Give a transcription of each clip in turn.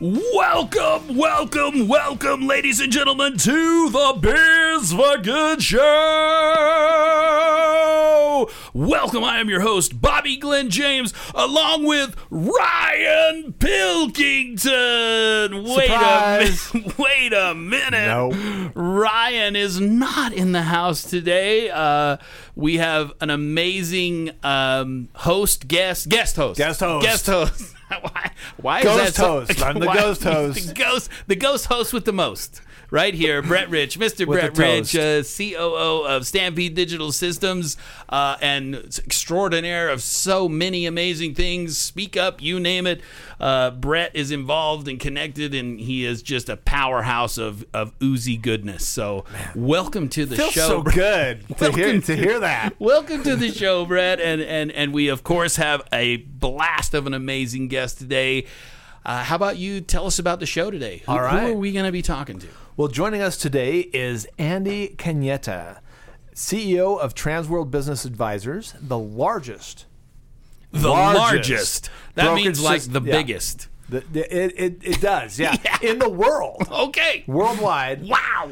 Welcome, welcome, welcome, ladies and gentlemen, to the Biz for Good Show. Welcome, I am your host, Bobby Glenn James, along with Ryan Pilkington. Wait Surprise. a minute. Wait a minute. No. Ryan is not in the house today. Uh, we have an amazing um, host, guest, guest host, Guest host. guest host. why? Ghost is that so- host. I'm the why- ghost host. The ghost, the ghost host with the most. Right here, Brett Rich, Mr. Brett Rich, uh, COO of Stampede Digital Systems, uh, and extraordinaire of so many amazing things. Speak up, you name it. Uh, Brett is involved and connected, and he is just a powerhouse of, of oozy goodness. So, welcome to the Feels show. so Brett. good to hear to hear that. Welcome to the show, Brett, and and and we of course have a blast of an amazing guest today. Uh, how about you tell us about the show today? Who, All right. who are we going to be talking to? Well, joining us today is Andy Cagnetta, CEO of Transworld Business Advisors, the largest. The Largest largest. That means like the yeah. biggest. The, the- it, it, it does, yeah. Yeah. In the world, Okay. worldwide. Wow.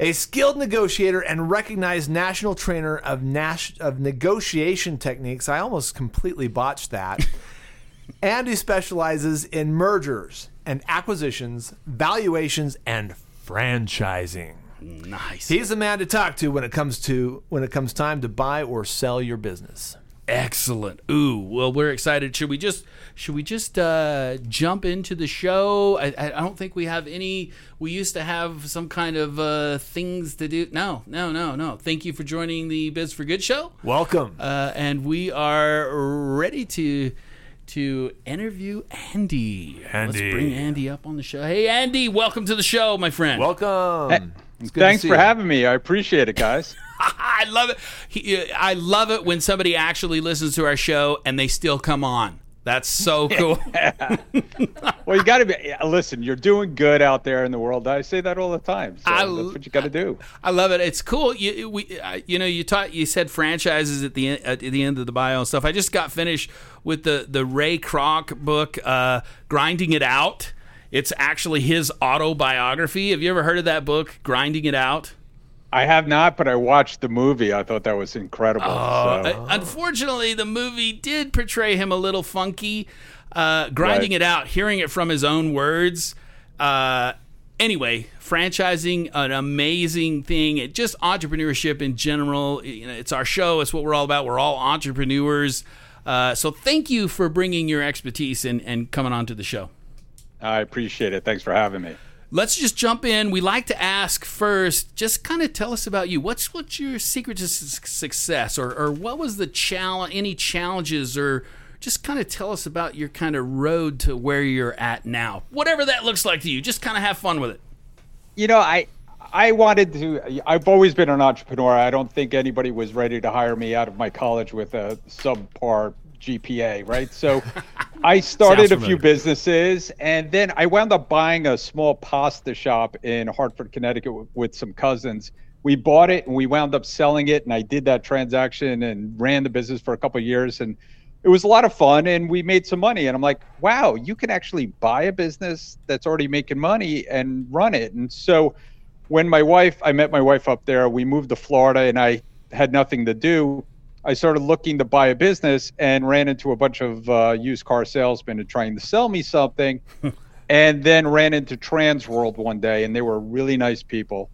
A skilled negotiator and recognized national trainer of, nas- of negotiation techniques. I almost completely botched that. Andy specializes in mergers and acquisitions, valuations, and franchising. Nice. He's the man to talk to when it comes to when it comes time to buy or sell your business. Excellent. Ooh, well, we're excited. Should we just should we just uh, jump into the show? I, I I don't think we have any. We used to have some kind of uh, things to do. No, no, no, no. Thank you for joining the Biz for Good show. Welcome. uh, and we are ready to to interview Andy. Let's bring Andy up on the show. Hey, Andy, welcome to the show, my friend. Welcome. It's good to Thanks see for you. having me. I appreciate it, guys. I love it. He, uh, I love it when somebody actually listens to our show and they still come on. That's so cool. well, you got to be. Listen, you're doing good out there in the world. I say that all the time. So I- that's what you got to do. I love it. It's cool. You we uh, you know you taught you said franchises at the en- at the end of the bio and stuff. I just got finished with the the Ray Kroc book, uh, Grinding It Out. It's actually his autobiography. Have you ever heard of that book, Grinding It Out? I have not, but I watched the movie. I thought that was incredible. so. Uh, unfortunately, the movie did portray him a little funky. Uh, grinding Right. it out, hearing it from his own words. Uh, anyway, franchising an amazing thing. It just entrepreneurship in general. You know, it's our show. It's what we're all about. We're all entrepreneurs. Uh, so thank you for bringing your expertise and, and coming on to the show. I appreciate it. Thanks for having me. Let's just jump in. We like to ask first, just kind of tell us about you. What's what's your secret to su- success, or or what was the challenge? Any challenges, or just kind of tell us about your kind of road to where you're at now. Whatever that looks like to you, just kind of have fun with it. You know, I I wanted to. I've always been an entrepreneur. I don't think anybody was ready to hire me out of my college with a subpar GPA, right? So I started a few businesses, and then I wound up buying a small pasta shop in Hartford, Connecticut, w- with some cousins. We bought it and we wound up selling it, and I did that transaction and ran the business for a couple of years, and it was a lot of fun, and we made some money. And I'm like, wow, you can actually buy a business that's already making money and run it. And so when my wife, I met my wife up there, we moved to Florida, and I had nothing to do. I started looking to buy a business and ran into a bunch of uh, used car salesmen and trying to sell me something. and then ran into Transworld one day, and they were really nice people.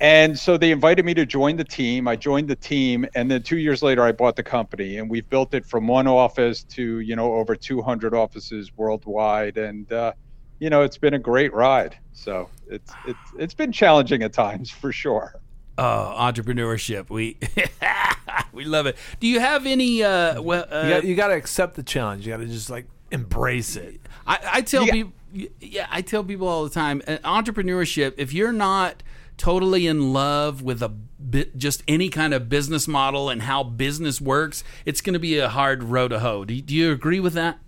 And so they invited me to join the team. I joined the team, and then two years later, I bought the company, and we've built it from one office to you know over 200 offices worldwide, and uh, you know it's been a great ride. So it's it's it's been challenging at times for sure. Oh, entrepreneurship. We we love it. Do you have any? Uh, well, uh, You got, you got to accept the challenge. You got to just like embrace it. I, I tell Yeah. people, yeah, I tell people all the time, uh, entrepreneurship. If you're not totally in love with a bit, just any kind of business model and how business works, it's going to be a hard row to hoe. Do do you agree with that,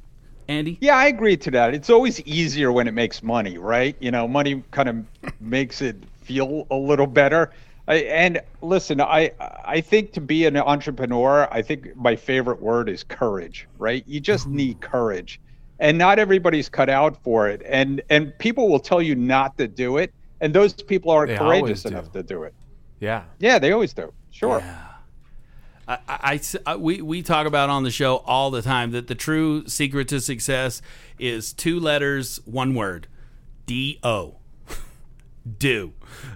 Andy? Yeah, I agree to that. It's always easier when it makes money, right? You know, money kind of makes it feel a little better. I, and listen, I I think to be an entrepreneur, I think my favorite word is courage, right? You just mm-hmm. need courage. And not everybody's cut out for it. And and people will tell you not to do it, and those people aren't They courageous enough to do it. Yeah. Yeah, they always do. Sure. I, I- I I- we, we talk about on the show all the time that the true secret to success is two letters, one word D O. Do.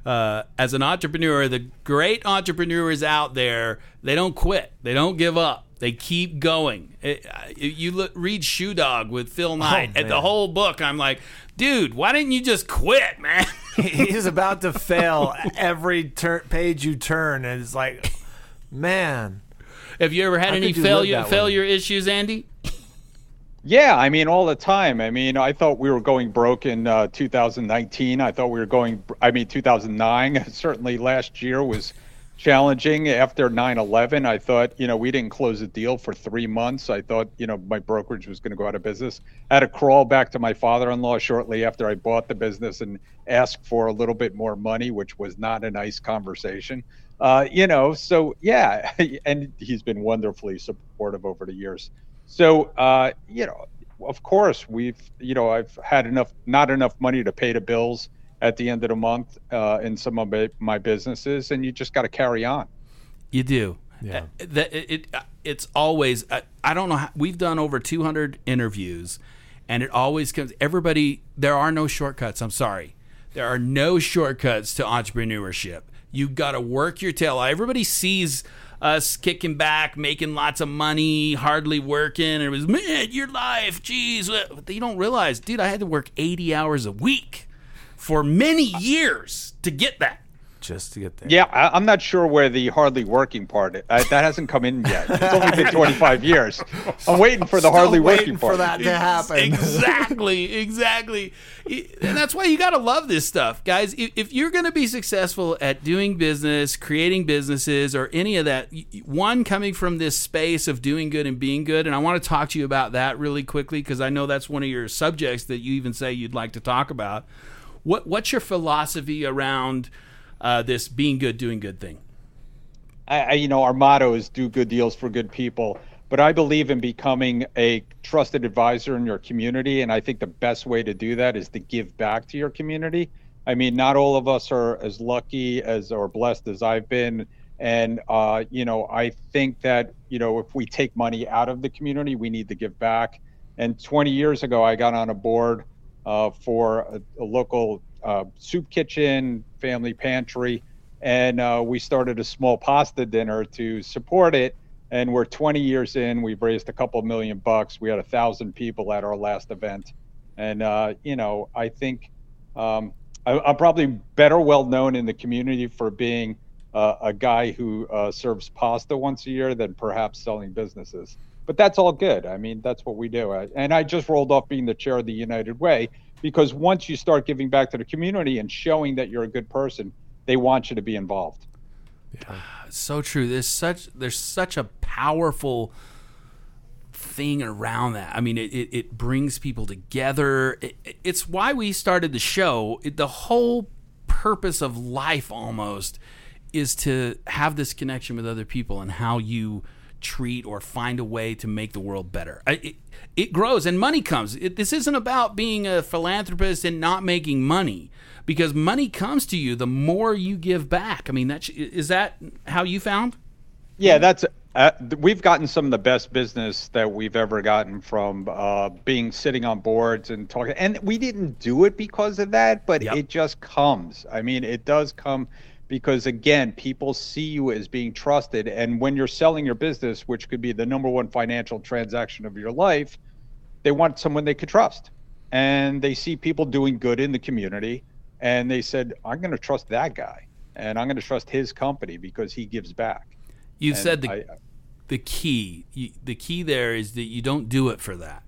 Uh, as an entrepreneur, the great entrepreneurs out there, they don't quit, they don't give up. They keep going. It- I- you look, read Shoe Dog with Phil Knight, and the whole book. I'm like, dude, why didn't you just quit, man? He's about to fail every tur- page you turn, and it's like, man. Have you ever had How any failure way? failure issues, Andy? Yeah, I mean, all the time. I mean, I thought we were going broke in uh, 2019. I thought we were going, I mean, 2009. Certainly last year was challenging after 9 11. I thought, you know, we didn't close a deal for three months. I thought, you know, my brokerage was going to go out of business. I had to crawl back to my father in law shortly after I bought the business and ask for a little bit more money, which was not a nice conversation. Uh, you know, so yeah, and he's been wonderfully supportive over the years. So, uh, you know, of course, we've, you know, I've had enough, not enough money to pay the bills at the end of the month uh, in some of my, my businesses, and you just got to carry on. You do. Yeah. Uh, That it, it it's always I, I don't know how we've done over 200 interviews and it always comes everybody there are no shortcuts. I'm sorry. There are no shortcuts to entrepreneurship. you've got to work your tail. Everybody sees us kicking back, making lots of money, hardly working, it was man, your life. But you don't realize, dude, I had to work 80 hours a week for many years to get that. Just to get there. Yeah, I, I'm not sure where the hardly working part uh, that hasn't come in yet. It's only been 25 years. I'm waiting for the Still hardly waiting working for part. that to happen. exactly, exactly. And that's why you got to love this stuff, guys. If, if you're going to be successful at doing business, creating businesses, or any of that, y- y- one coming from this space of doing good and being good, and I want to talk to you about that really quickly because I know that's one of your subjects that you even say you'd like to talk about. What What's your philosophy around uh, this being good, doing good thing? I, I- you know, our motto is do good deals for good people. But I believe in becoming a trusted advisor in your community. And I think the best way to do that is to give back to your community. I mean, not all of us are as lucky as or blessed as I've been. And, uh, you know, I think that, you know, if we take money out of the community, we need to give back. And 20 years ago, I got on a board uh, for a, a local uh, soup kitchen, family pantry and uh, we started a small pasta dinner to support it. And we're 20 years in. We've raised a couple million bucks. We had a thousand people at our last event, and uh, you know, I think um, I, I'm probably better well known in the community for being uh, a guy who uh, serves pasta once a year than perhaps selling businesses. But that's all good. I mean, that's what we do. And I just rolled off being the chair of the United Way because once you start giving back to the community and showing that you're a good person, they want you to be involved. Yeah. So true. There's such there's such a powerful thing around that. I mean, it, it, it brings people together. It, it- it's why we started the show. It, the whole purpose of life almost is to have this connection with other people and how you treat or find a way to make the world better. I, it, it grows and money comes. It, this isn't about being a philanthropist and not making money because money comes to you the more you give back. I mean, that's, is that how you found? Yeah, that's uh, we've gotten some of the best business that we've ever gotten from uh, being sitting on boards and talking. And we didn't do it because of that, but Yep. it just comes. I mean, it does come because again, people see you as being trusted, and when you're selling your business, which could be the number one financial transaction of your life, they want someone they could trust, and they see people doing good in the community, and they said, "I'm going to trust that guy." And I'm going to trust his company because he gives back. And said the, I- the key. You, the key there is that you don't do it for that.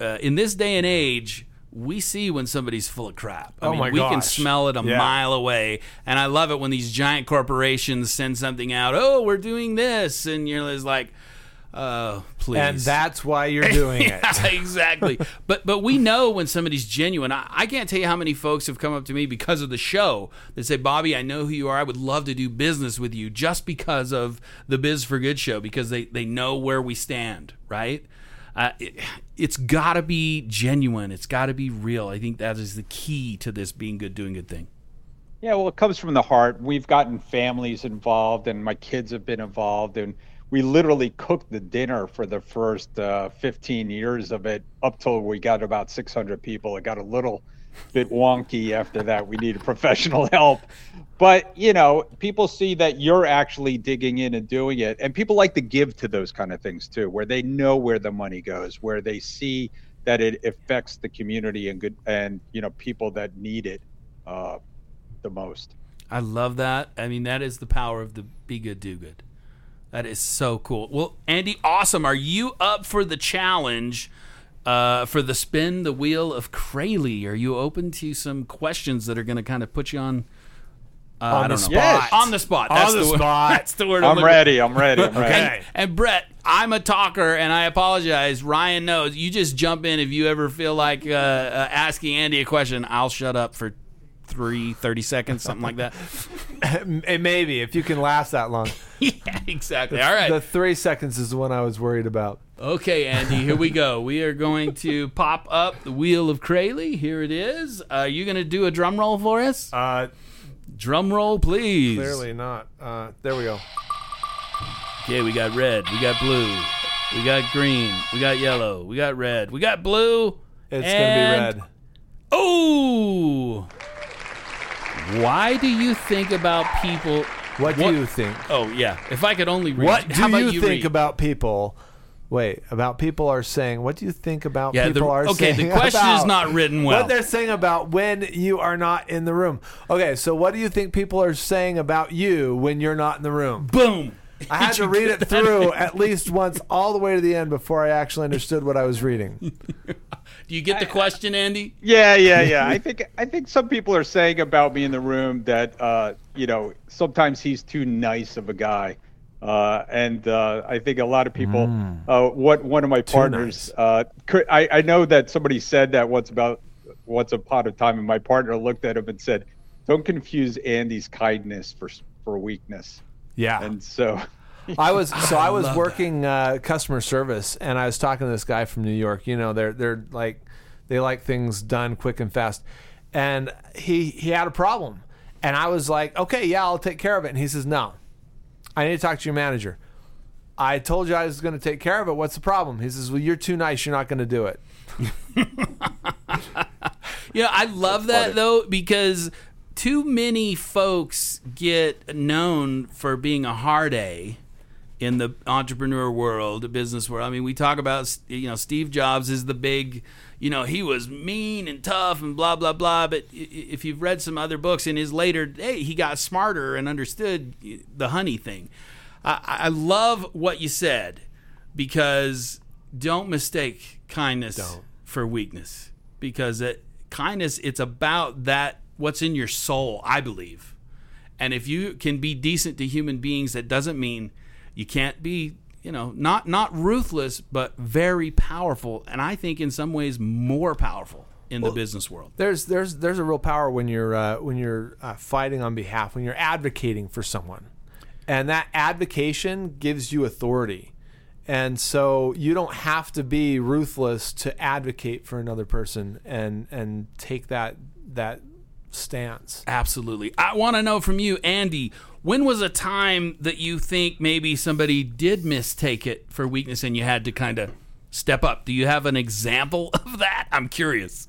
uh, in this day and age, we see when somebody's full of crap. I Oh mean, my we can smell it a Yeah. mile away, and I love it when these giant corporations send something out. Oh, we're doing this, and you're just like, oh, please. And that's why you're doing it. Yeah, exactly. but but we know when somebody's genuine. I, I can't tell you how many folks have come up to me because of the show that say, Bobby, I know who you are. I would love to do business with you just because of the Biz for Good show because they they know where we stand, right? It, it's got to be genuine. It's got to be real. I think that is the key to this being good, doing good thing. Yeah, well, it comes from the heart. We've gotten families involved, and my kids have been involved, and we literally cooked the dinner for the first uh, 15 years of it up till we got about 600 people. It got a little bit wonky after that. We needed professional help. But, you know, people see that you're actually digging in and doing it. And people like to give to those kind of things too, where they know where the money goes, where they see that it affects the community and good and, you know, people that need it uh, the most. I love that. I mean, that is the power of the Be Good, Do Good. That is so cool. Well, Andy, awesome. Are you up for the challenge uh, for the spin the wheel of Crayley? Are you open to some questions that are going to kind of put you on uh, I On the don't know. spot. Yes. On the spot. On That's the word- spot. That's the word. I'm looking- ready. I'm ready. I'm ready. Okay. And Brett, I'm a talker, and I apologize. Ryan knows. You just jump in if you ever feel like uh, uh, asking Andy a question. I'll shut up for three, 30 seconds, something like that. Maybe if you can last that long. yeah, exactly. All right. The three seconds is the one I was worried about. Okay, Andy, here we go. We are going to pop up the wheel of Crayley. Here it is. Uh, are you going to do a drum roll for us? Uh, Drum roll, please. clearly not. Uh, there we go. Okay, we got red, we got blue, we got green, we got yellow, we got red, we got blue. It's and- gonna be red. Oh! Why do you think about people? What do what- you think? Oh yeah, if I could only read. What do you, you think read? about people? Wait, about people are saying. What do you think about Yeah, the- people are okay, saying? Okay, the question is not written well. What they're saying about when you are not in the room. Okay, so what do you think people are saying about you when you're not in the room? Boom! I had to read it that? through at least once, all the way to the end, before I actually understood what I was reading. Do you get the question, Andy? Yeah, yeah, yeah. I think I think some people are saying about me in the room that uh, you know sometimes he's too nice of a guy, uh, and uh, I think a lot of people. Uh, what one of my partners, uh, cr- I I know that somebody said that once about once upon a time, and my partner looked at him and said, "Don't confuse Andy's kindness for for weakness." Yeah. And so, I was so I was working uh, customer service, and I was talking to this guy from New York. You know, they're they're like they like things done quick and fast, and he he had a problem, and I was like, okay, yeah, I'll take care of it. And he says, no, I need to talk to your manager. I told you I was going to take care of it. What's the problem? He says, well, you're too nice. You're not going to do it. You know, I love that though because too many folks get known for being a hard A in the entrepreneur world, the business world. I mean, we talk about you know Steve Jobs is the big, you know, he was mean and tough and blah blah blah. But if you've read some other books in his later, hey, he got smarter and understood the honey thing. I, I love what you said because don't mistake kindness for weakness because it, kindness it's about that what's in your soul i believe and if you can be decent to human beings that doesn't mean you can't be you know not not ruthless but very powerful and i think in some ways more powerful in the business world. There's there's there's a real power when you're uh, when you're uh, fighting on behalf when you're advocating for someone, and that advocation gives you authority, and so you don't have to be ruthless to advocate for another person and and take that that stance. Absolutely. I want to know from you, Andy, when was a time that you think maybe somebody did mistake it for weakness and you had to kind of step up? Do you have an example of that? I'm curious.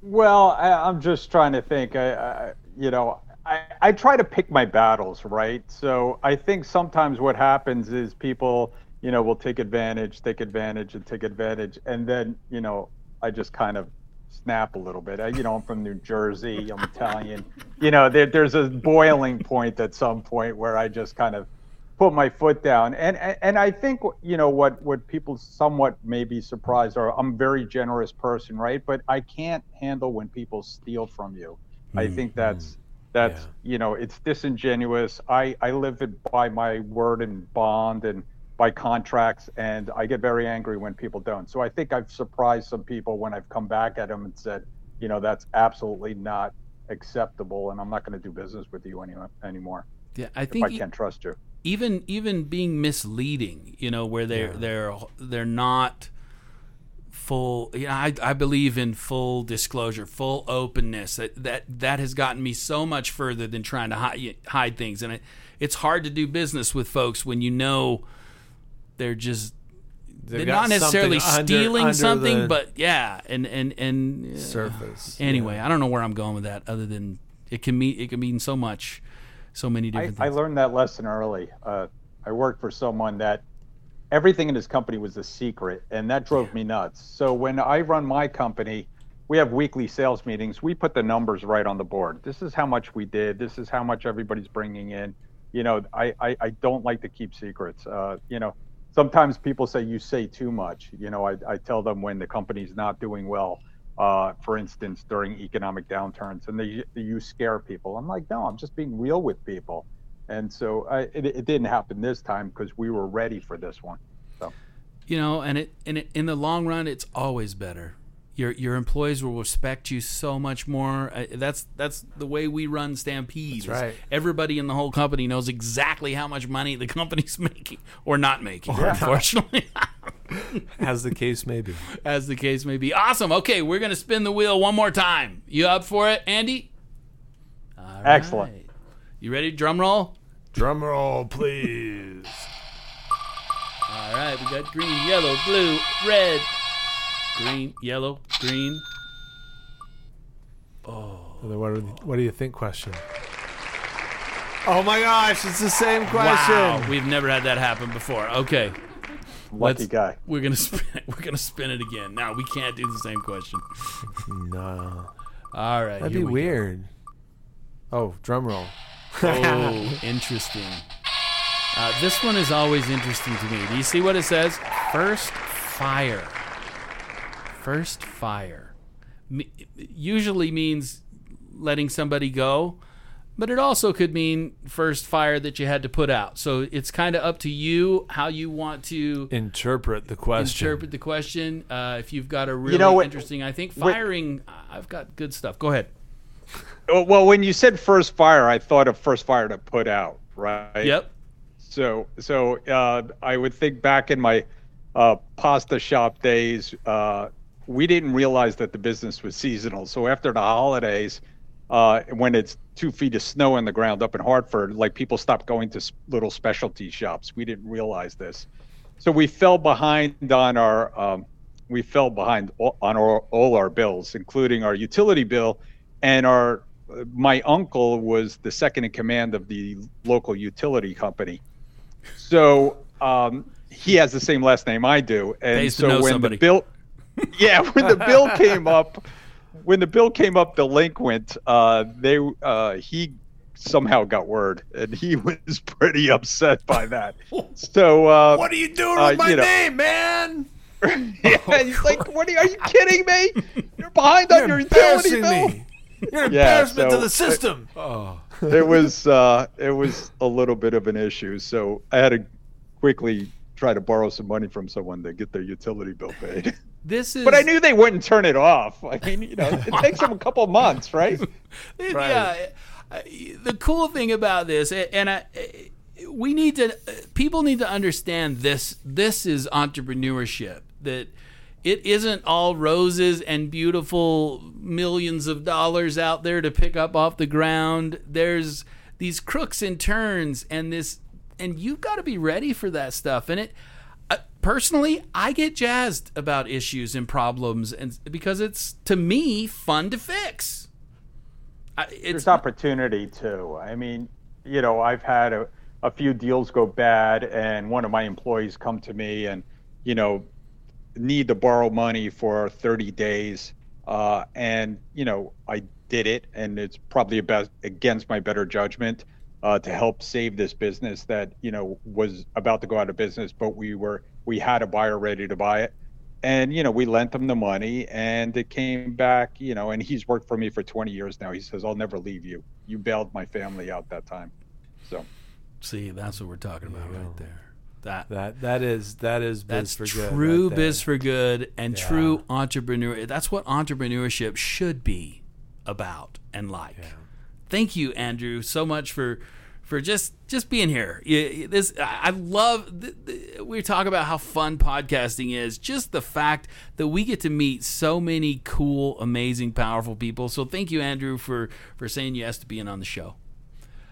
Well, I, I'm just trying to think. I, I you know, I, I try to pick my battles, right? So I think sometimes what happens is people, you know, will take advantage, take advantage, and take advantage, and then, you know, I just kind of snap a little bit. I, you know, I'm from New Jersey. I'm Italian. You know, there, there's a boiling point at some point where I just kind of put my foot down. And, and I think you know what what people somewhat may be surprised are I'm a very generous person, right? But I can't handle when people steal from you. Mm-hmm. I think that's that's yeah. you know it's disingenuous. I I live it by my word and bond and by contracts, and I get very angry when people don't. So I think I've surprised some people when I've come back at them and said, you know, that's absolutely not acceptable, and I'm not going to do business with you any, anymore. Yeah, I think I can't trust you even even being misleading, you know, where they're yeah. they're they're not full. You know, I I believe in full disclosure, full openness. That that that has gotten me so much further than trying to hide hide things, and it, it's hard to do business with folks when you know they're just They've they're not necessarily stealing under something, but yeah, and and and uh, surface. Anyway, yeah. I don't know where I'm going with that, other than it can mean it can mean so much so many different I, things. I learned that lesson early. Uh, I worked for someone that everything in his company was a secret, and that drove yeah. me nuts. So when I run my company, we have weekly sales meetings. We put the numbers right on the board. This is how much we did. This is how much everybody's bringing in. You know, I, I, I don't like to keep secrets. Uh, you know, sometimes people say you say too much. You know, I, I tell them when the company's not doing well uh, for instance, during economic downturns, and they, you scare people. I'm like, no, I'm just being real with people. And so I, it, it didn't happen this time because we were ready for this one. So, you know, and it, and it, in the long run, it's always better. Your your employees will respect you so much more. Uh, that's that's the way we run Stampede. That's right. Everybody in the whole company knows exactly how much money the company's making or not making. Or unfortunately. As the case may be. As the case may be. Awesome. Okay, we're going to spin the wheel one more time. You up for it, Andy? All Excellent. Right. You ready? Drum roll? Drum roll, please. All right, we got green, yellow, blue, red. Green, yellow, green. Oh. What do, what do you think question? Oh my gosh, it's the same question. Wow, we've never had that happen before. Okay. Lucky Let's, guy. We're gonna spin. It. We're gonna spin it again. Now we can't do the same question. no. All right. That'd be we weird. Go. Oh, drum roll. oh, interesting. Uh, this one is always interesting to me. Do you see what it says? First fire. First fire. usually means letting somebody go but it also could mean first fire that you had to put out. So it's kind of up to you how you want to interpret the question. Interpret the question. Uh, if you've got a really you know, interesting, I think firing. I've got good stuff. Go ahead. Well, when you said first fire, I thought of first fire to put out, right? Yep. So, so uh, I would think back in my uh, pasta shop days, uh, we didn't realize that the business was seasonal. So after the holidays uh, when it's two feet of snow on the ground up in Hartford, like people stopped going to little specialty shops. We didn't realize this, so we fell behind on our um, we fell behind on our, all our bills, including our utility bill, and our my uncle was the second in command of the local utility company, so um, he has the same last name I do, and so when somebody. the bill, yeah, when the bill came up when the bill came up delinquent, uh, they uh, he somehow got word, and he was pretty upset by that. So uh, what are you doing uh, with my you know, name, man? yeah, he's like, "What are you, are you kidding me? You're behind You're on your utility bill." Me. You're an yeah, embarrassment so to the system. It, oh. it was uh, it was a little bit of an issue, so I had to quickly try to borrow some money from someone to get their utility bill paid. This is. But I knew they wouldn't turn it off. I mean, you know, it takes them a couple months, right? right. Yeah. The cool thing about this, and I, we need to, uh, people need to understand this. This is entrepreneurship. That it isn't all roses and beautiful millions of dollars out there to pick up off the ground. There's these crooks and turns, and this, and you've got to be ready for that stuff. And it personally, I get jazzed about issues and problems, and because it's to me fun to fix. it's There's opportunity too. I mean, you know, I've had a, a few deals go bad, and one of my employees come to me and, you know, need to borrow money for 30 days, uh, and you know, I did it, and it's probably about against my better judgment. uh, to help save this business that you know was about to go out of business, but we were we had a buyer ready to buy it, and you know we lent him the money, and it came back. You know, and he's worked for me for 20 years now. He says, "I'll never leave you. You bailed my family out that time." So, see, that's what we're talking about right there. That That that is that is biz That's for good. true right biz for good and true entrepreneur. That's what entrepreneurship should be about and like. Thank you, Andrew, so much for for just just being here. You- This I I love. th- th- We talk about how fun podcasting is. Just the fact that we get to meet so many cool, amazing, powerful people. So thank you, Andrew, for for saying yes to being on the show.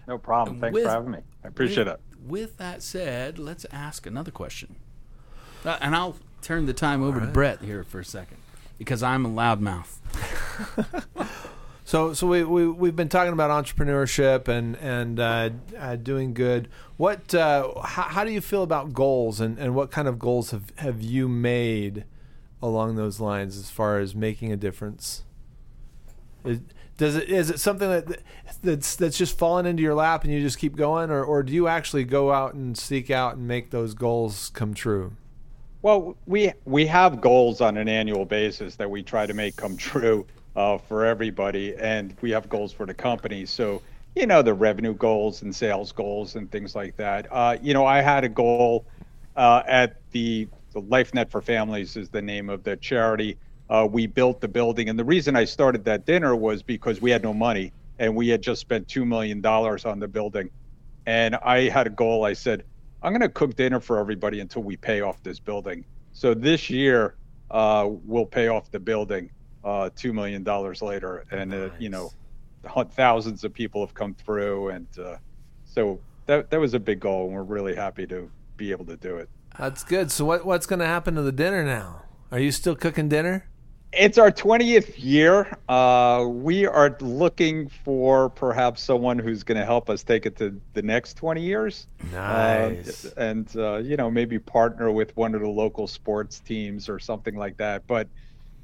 no problem. Thanks with- for having me. I appreciate it. With that said, let's ask another question. Uh, and I'll turn the time over to Brett here for a second because I'm a loudmouth. So, so we, we we've been talking about entrepreneurship and and uh, uh, doing good. What uh, how, do you feel about goals and, and what kind of goals have, have you made along those lines as far as making a difference? Is, does it is it something that that's that's just fallen into your lap and you just keep going, or or do you actually go out and seek out and make those goals come true? Well, we we have goals on an annual basis that we try to make come true uh, for everybody, and we have goals for the company. So you know the revenue goals and sales goals and things like that. Uh, you know, I had a goal uh, at the, the LifeNet for Families is the name of the charity. Uh, we built the building, and the reason I started that dinner was because we had no money, and we had just spent two million dollars on the building, and I had a goal. I said, I'm going to cook dinner for everybody until we pay off this building. So this year, uh, we'll pay off the building uh, two million dollars later, and uh, you know, thousands of people have come through, and uh, so that that was a big goal, and we're really happy to be able to do it. That's good. So what what's going to happen to the dinner now? Are you still cooking dinner? It's our 20th year. Uh, we are looking for perhaps someone who's going to help us take it to the next 20 years. Nice. Uh, and, uh, you know, maybe partner with one of the local sports teams or something like that. But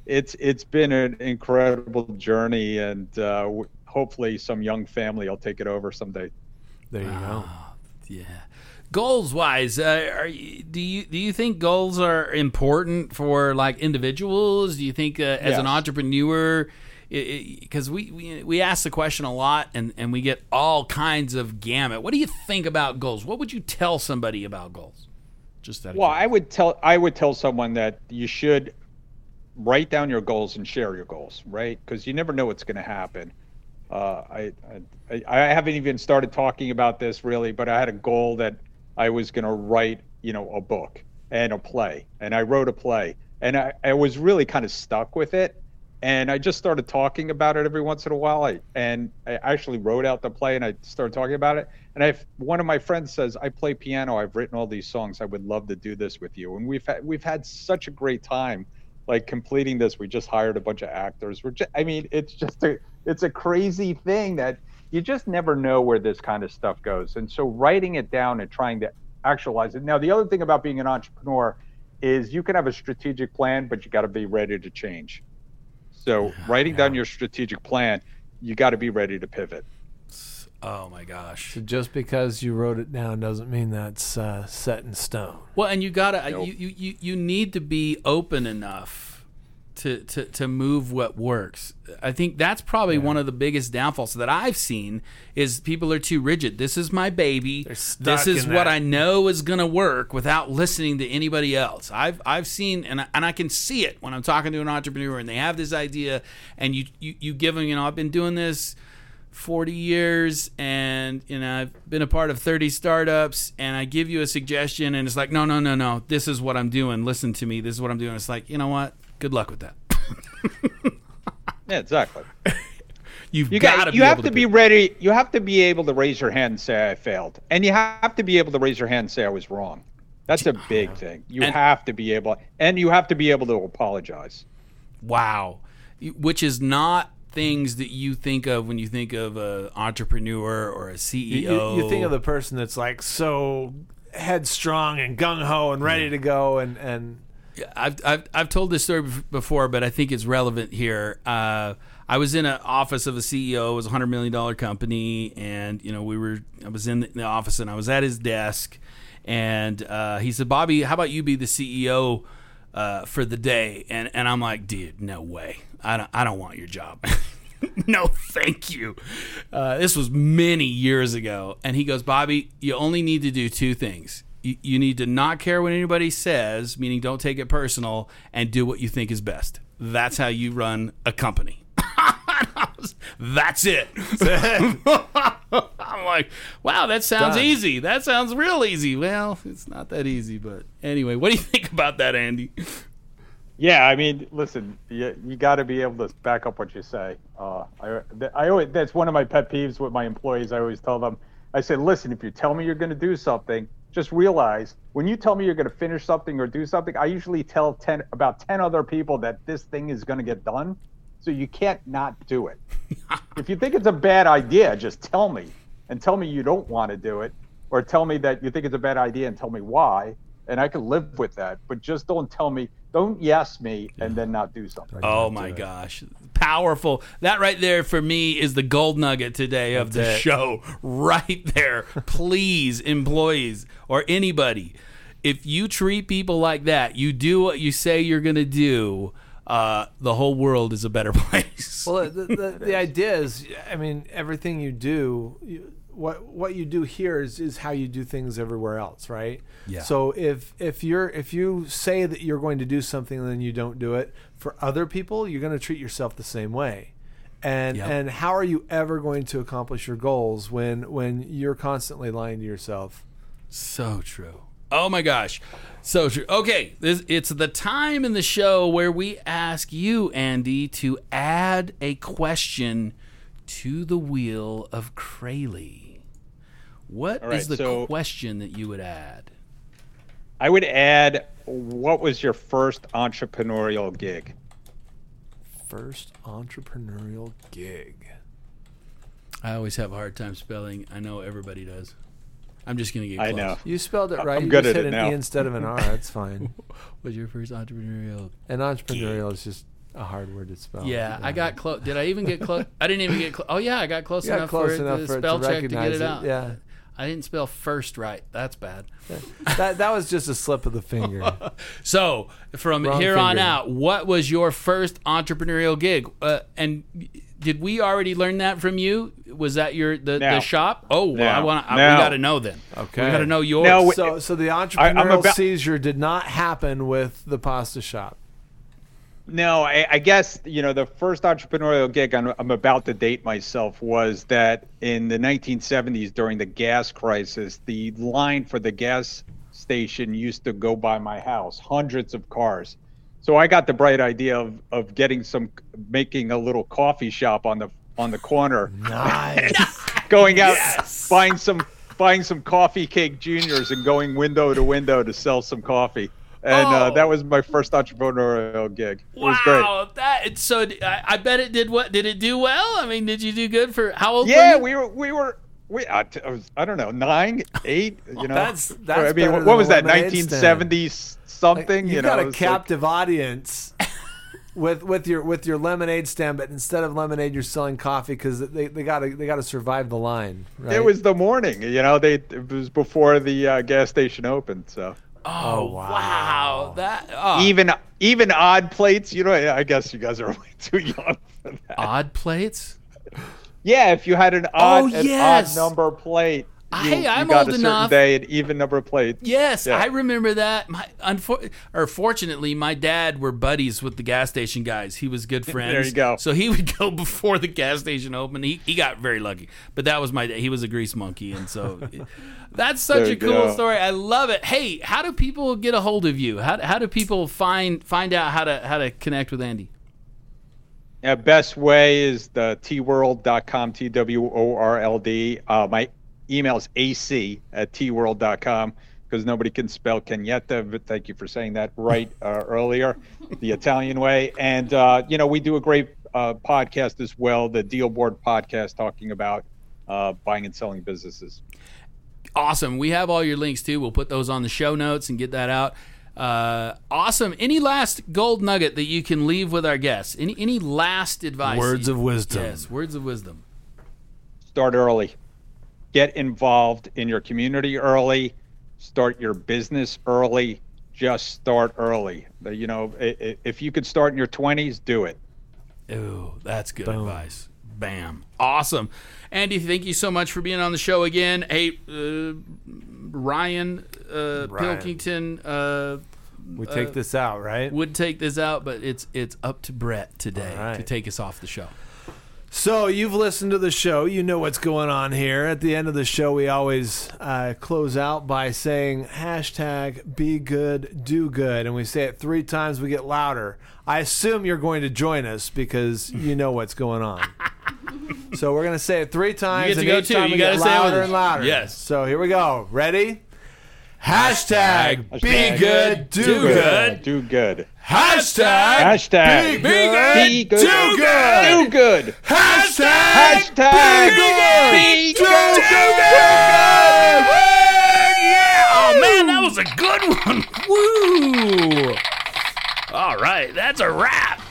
it's it's been an incredible journey, and uh, w- hopefully some young family will take it over someday. There you go. Yeah. Goals wise, uh, are you, do you do you think goals are important for like individuals? Do you think uh, as an Yes. entrepreneur, because we, we we ask the question a lot and and we get all kinds of gamut. What do you think about goals? What would you tell somebody about goals? Just that. Well, I would tell I would tell someone that you should write down your goals and share your goals, right? Because you never know what's going to happen. Uh, I, I I haven't even started talking about this really, but I had a goal that I was going to write, you know, a book and a play, and I wrote a play, and I, I was really kind of stuck with it, and I just started talking about it every once in a while. I, and I actually wrote out the play, and I started talking about it. And I, one of my friends says, "I play piano. I've written all these songs. I would love to do this with you." And we've had, we've had such a great time, like completing this. We just hired a bunch of actors. We're just, I mean, it's just a, it's a crazy thing that you just never know where this kind of stuff goes. And so writing it down and trying to actualize it. Now, the other thing about being an entrepreneur is you can have a strategic plan, but you got to be ready to change. So writing down your strategic plan, you got to be ready to pivot. Oh my gosh. So just because you wrote it down doesn't mean that's uh, set in stone. Well, and you gotta Nope. you, you you you need to be open enough to to to move what works. I think that's probably one of the biggest downfalls that I've seen is people are too rigid. This is my baby. This is what that. I know is going to work without listening to anybody else. I've I've seen and I, and I can see it when I'm talking to an entrepreneur and they have this idea and you you you give them, you know, I've been doing this 40 years and you know I've been a part of 30 startups and I give you a suggestion and it's like no no no no this is what I'm doing listen to me this is what I'm doing it's like you know what good luck with that Yeah, exactly. you've You got to be you have able to be ready. You have to be able to raise your hand and say I failed, and you have to be able to raise your hand and say I was wrong. That's a big thing. You And- have to be able, and you have to be able to apologize. wow which is not things that you think of when you think of an entrepreneur or a CEO You, you, think of the person that's like so headstrong and gung ho and ready to go, and and Yeah, I've, I've I've told this story before, but I think it's relevant here. Uh, I was in an office of a CEO. It was a hundred million dollar company, and you know we were. I was in the office, and I was at his desk, and uh, he said, "Bobby, how about you be the CEO uh, for the day?" And and I'm like, "Dude, no way. I don't I don't want your job." no, thank you. Uh, this was many years ago. And he goes, Bobby, you only need to do two things. You, you need to not care what anybody says, meaning don't take it personal, and do what you think is best. That's how you run a company. That's it. I'm like, wow, that sounds Done. easy. That sounds real easy. Well, it's not that easy, but anyway, what do you think about that, Andy? Yeah, I mean, listen, you, you got to be able to back up what you say. Uh, I, I always, that's one of my pet peeves with my employees. I always tell them, I say, listen, if you tell me you're going to do something, just realize when you tell me you're going to finish something or do something, I usually tell 10, about 10 other people that this thing is going to get done. So you can't not do it. if you think it's a bad idea, just tell me and tell me you don't want to do it or tell me that you think it's a bad idea and tell me why and I can live with that. But just don't tell me, don't yes me and then not do something. Oh my gosh. Powerful. That right there for me is the gold nugget today of the it. show. Right there. Please, employees or anybody, if you treat people like that, you do what you say you're going to do, uh, the whole world is a better place. Well, the, the, the idea is, I mean, everything you do, you, what what you do here is, is how you do things everywhere else, right? Yeah. So if if you're if you say that you're going to do something and then you don't do it for other people, you're going to treat yourself the same way. And Yep. and how are you ever going to accomplish your goals when when you're constantly lying to yourself? So true. Oh my gosh. So true. Okay, this, it's the time in the show where we ask you, Andy, to add a question to the wheel of Crayley. What is All right, the so- question that you would add? I would add, what was your first entrepreneurial gig? First entrepreneurial gig. I always have a hard time spelling. I know everybody does. I'm just gonna get close. I know. You spelled it right. I'm you good just at hit it an now. E instead of an R. That's fine. What's your first entrepreneurial? And entrepreneurial is just a hard word to spell. yeah, I got close. Did I even get close? I didn't even get close. Oh yeah, I got close got enough close for enough the for it to spell check to get it it, out. yeah. I didn't spell first right. That's bad. that that was just a slip of the finger. So from Wrong here on out, what was your first entrepreneurial gig? Uh, and did we already learn that from you? Was that your the, the shop? Oh, well, I No. want I, we got to know then. Okay. we got to know yours. No, we- so so the I'm entrepreneurial about- seizure did not happen with the pasta shop. No, I, I guess you know the first entrepreneurial gig I'm, I'm about to date myself was that in the 1970s during the gas crisis, the line for the gas station used to go by my house, hundreds of cars. So I got the bright idea of, of getting some, making a little coffee shop on the on the corner, Nice. going out buying some buying some coffee cake juniors and going window to window to sell some coffee. And uh, Oh. that was my first entrepreneurial gig. It was great. wow, that so. I, I bet it did. What did it do? Well, I mean, did you do good for how old? Yeah, were you? we were we were we I, I was I don't know nine eight you know That's- that's I mean what, what was that lemonade nineteen stand. seventies something You've you know got a it's like- captive audience with with your with your lemonade stand, but instead of lemonade, you're selling coffee because they they got to they got to survive the line. Right? it was the morning you know they it was before the uh, gas station opened so Oh, wow. wow. That oh, even even odd plates you know I guess you guys are way too young for that odd plates. Yeah if you had an oh, odd, Oh, an odd number plate uh, you, Hey, I'm got old a certain enough. day an even number plate Yes, Yeah. I remember that. My unfor- or fortunately, my dad were buddies with the gas station guys. He was good friends. There you go. So he would go before the gas station opened. He he got very lucky. But that was my dad. He was a grease monkey, and so that's such a cool go. story. I love it. Hey, how do people get a hold of you? How how do people find find out how to how to connect with Andy? Yeah, best way is the tworld.com, T W O R L D. Uh, my email is ac at tworld.com because nobody can spell Cagnetta, but thank you for saying that right uh, earlier, the Italian way. And, uh, you know, we do a great uh, podcast as well, the Deal Board podcast, talking about uh, buying and selling businesses. Awesome. We have all your links too. We'll put those on the show notes and get that out. Uh, awesome. Any last gold nugget that you can leave with our guests? Any any last advice? Words of wisdom. Yes, words of wisdom. Start early. Get involved in your community early. Start your business early. Just start early. You know, if you could start in your 20s, do it. Ooh, that's good Boom. advice. Bam. Awesome. Andy, thank you so much for being on the show again. Hey, uh, Ryan, uh, Ryan Pilkington. Uh, we take uh, this out, right? Would take this out, but it's it's up to Brett today right. to take us off the show. So you've listened to the show. You know what's going on here. At the end of the show, we always uh, close out by saying hashtag be good, do good. And we say it three times, we get louder. I assume you're going to join us because you know what's going on. so we're going to say it three times. You get to go too. You got to say louder and louder. Yes. So here we go. Ready? Hashtag, Hashtag be good, do, do good. Do good. Hashtag, Hashtag be, good, be good, do good. Do good. Hashtag, Hashtag be good, be do good. do good. Yeah. Oh man, that was a good one. Woo. All right, that's a wrap.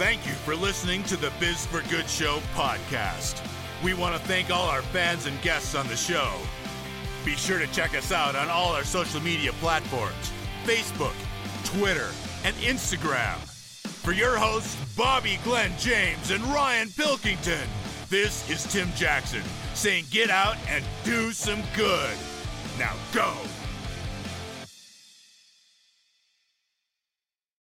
Thank you for listening to the Biz for Good Show podcast. We want to thank all our fans and guests on the show. Be sure to check us out on all our social media platforms Facebook, Twitter, and Instagram. For your hosts, Bobby Glenn James and Ryan Pilkington, this is Tim Jackson saying get out and do some good. Now go.